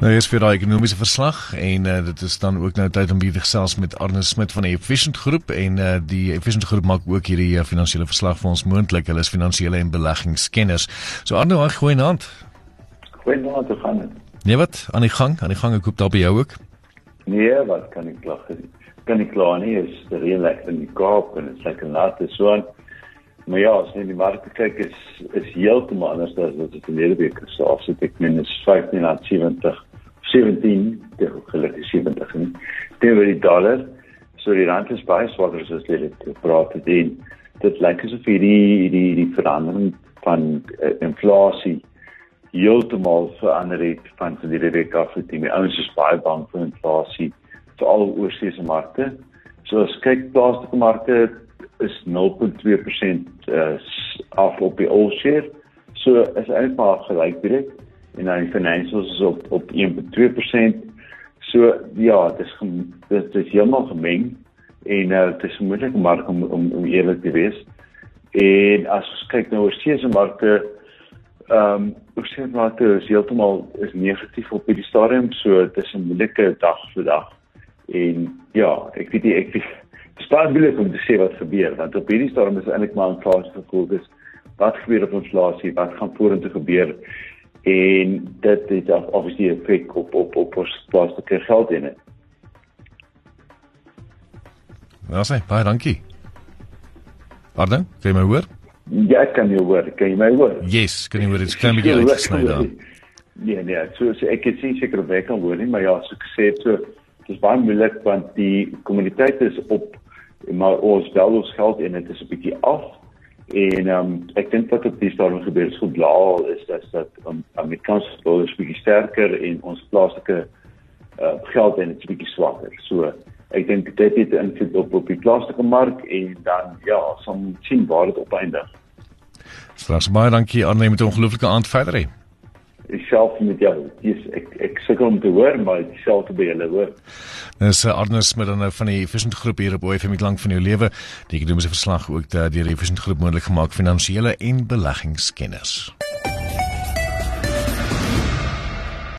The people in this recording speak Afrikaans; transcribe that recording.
Nou is vir daai ekonomiese verslag en uh, dit is dan ook nou tyd om weer te gesels met Arne Smit van die Efficient Groep en uh, die Efficient Groep maak ook hierdie uh, finansiële verslag vir ons moontlik. Hulle is finansiële en beleggingskenners. So Arne, hoe goeie naand? Goeie naand, hoe gaan dit? Nee wat, aan die gang, aan die gang ek koop daar by jou ook. Nee, wat kan ek klag? Kan ek klag nie, is reël lekker in die Kaap en dit is lekker nat en so aan. Maar ja, as jy die mark kyk is is heeltemal anders as wat dit verlede week was. As ek minus 15 na 70 17 te gelukkig 70 nie. Teenoor die dollar, so die rand is baie swakker as dit gepraat het en dit lyk asof hierdie die die verandering van uh, inflasie heeltemal verander het van verlede week af. Die ouens is baie bang vir inflasie veral oor seëse markte. So as kyk plaaslike markte is 0.2% uh, af op die all share. So is eintlik maar gelyk direk en dan die financials is op op 1.2%. So ja, dit is dit is heeltemal gemeng en uh, dit is moeilik maar om om, om eerlik te wees. En as ons kyk nou oor seëse markte ehm um, oorseë markte is heeltemal is negatief op hierdie stadium, so dit is 'n moeilike dag vir dag. En ja, ek weet nie ek weet spaar billik om te sê wat gebeur want op hierdie stadium is eintlik maar inflasie gefokus. Wat gebeur op inflasie? Wat gaan vorentoe gebeur? En dit het obviously 'n effek op op op ons plaaslike geld in dit. Wel sê, baie dankie. Pardon? Kan jy my hoor? Ja, kan jy hoor? Kan jy my hoor? Yes, kan jy hoor? Dit's klein bietjie uitgesny daar. Nee, nee, so, so ek het sien seker of ek kan hoor nie, maar ja, so ek sê so dis baie moeilik want die kommuniteit is op maar ons bel ons geld en dit is 'n bietjie af en um, ek dink wat op die stadium gebeur is goed blaal is dat dat um, Amerikaanse dollar is bietjie sterker en ons plaaslike uh, geld en dit bietjie swakker. So ek dink dit het invloed op op die plaaslike mark en dan ja, som sien waar dit opeindig. Straks baie dankie aan neem met 'n ongelooflike aand verder hê self met jou. Dis ek ek sukkel om te hoor maar dieselfde by julle hoor. Dis uh, Arnus met dan nou van die Efficient Groep hier op OFM klank van jou lewe. Die ekonomiese verslag ook deur die Efficient Groep moontlik gemaak finansiële en beleggingskenners.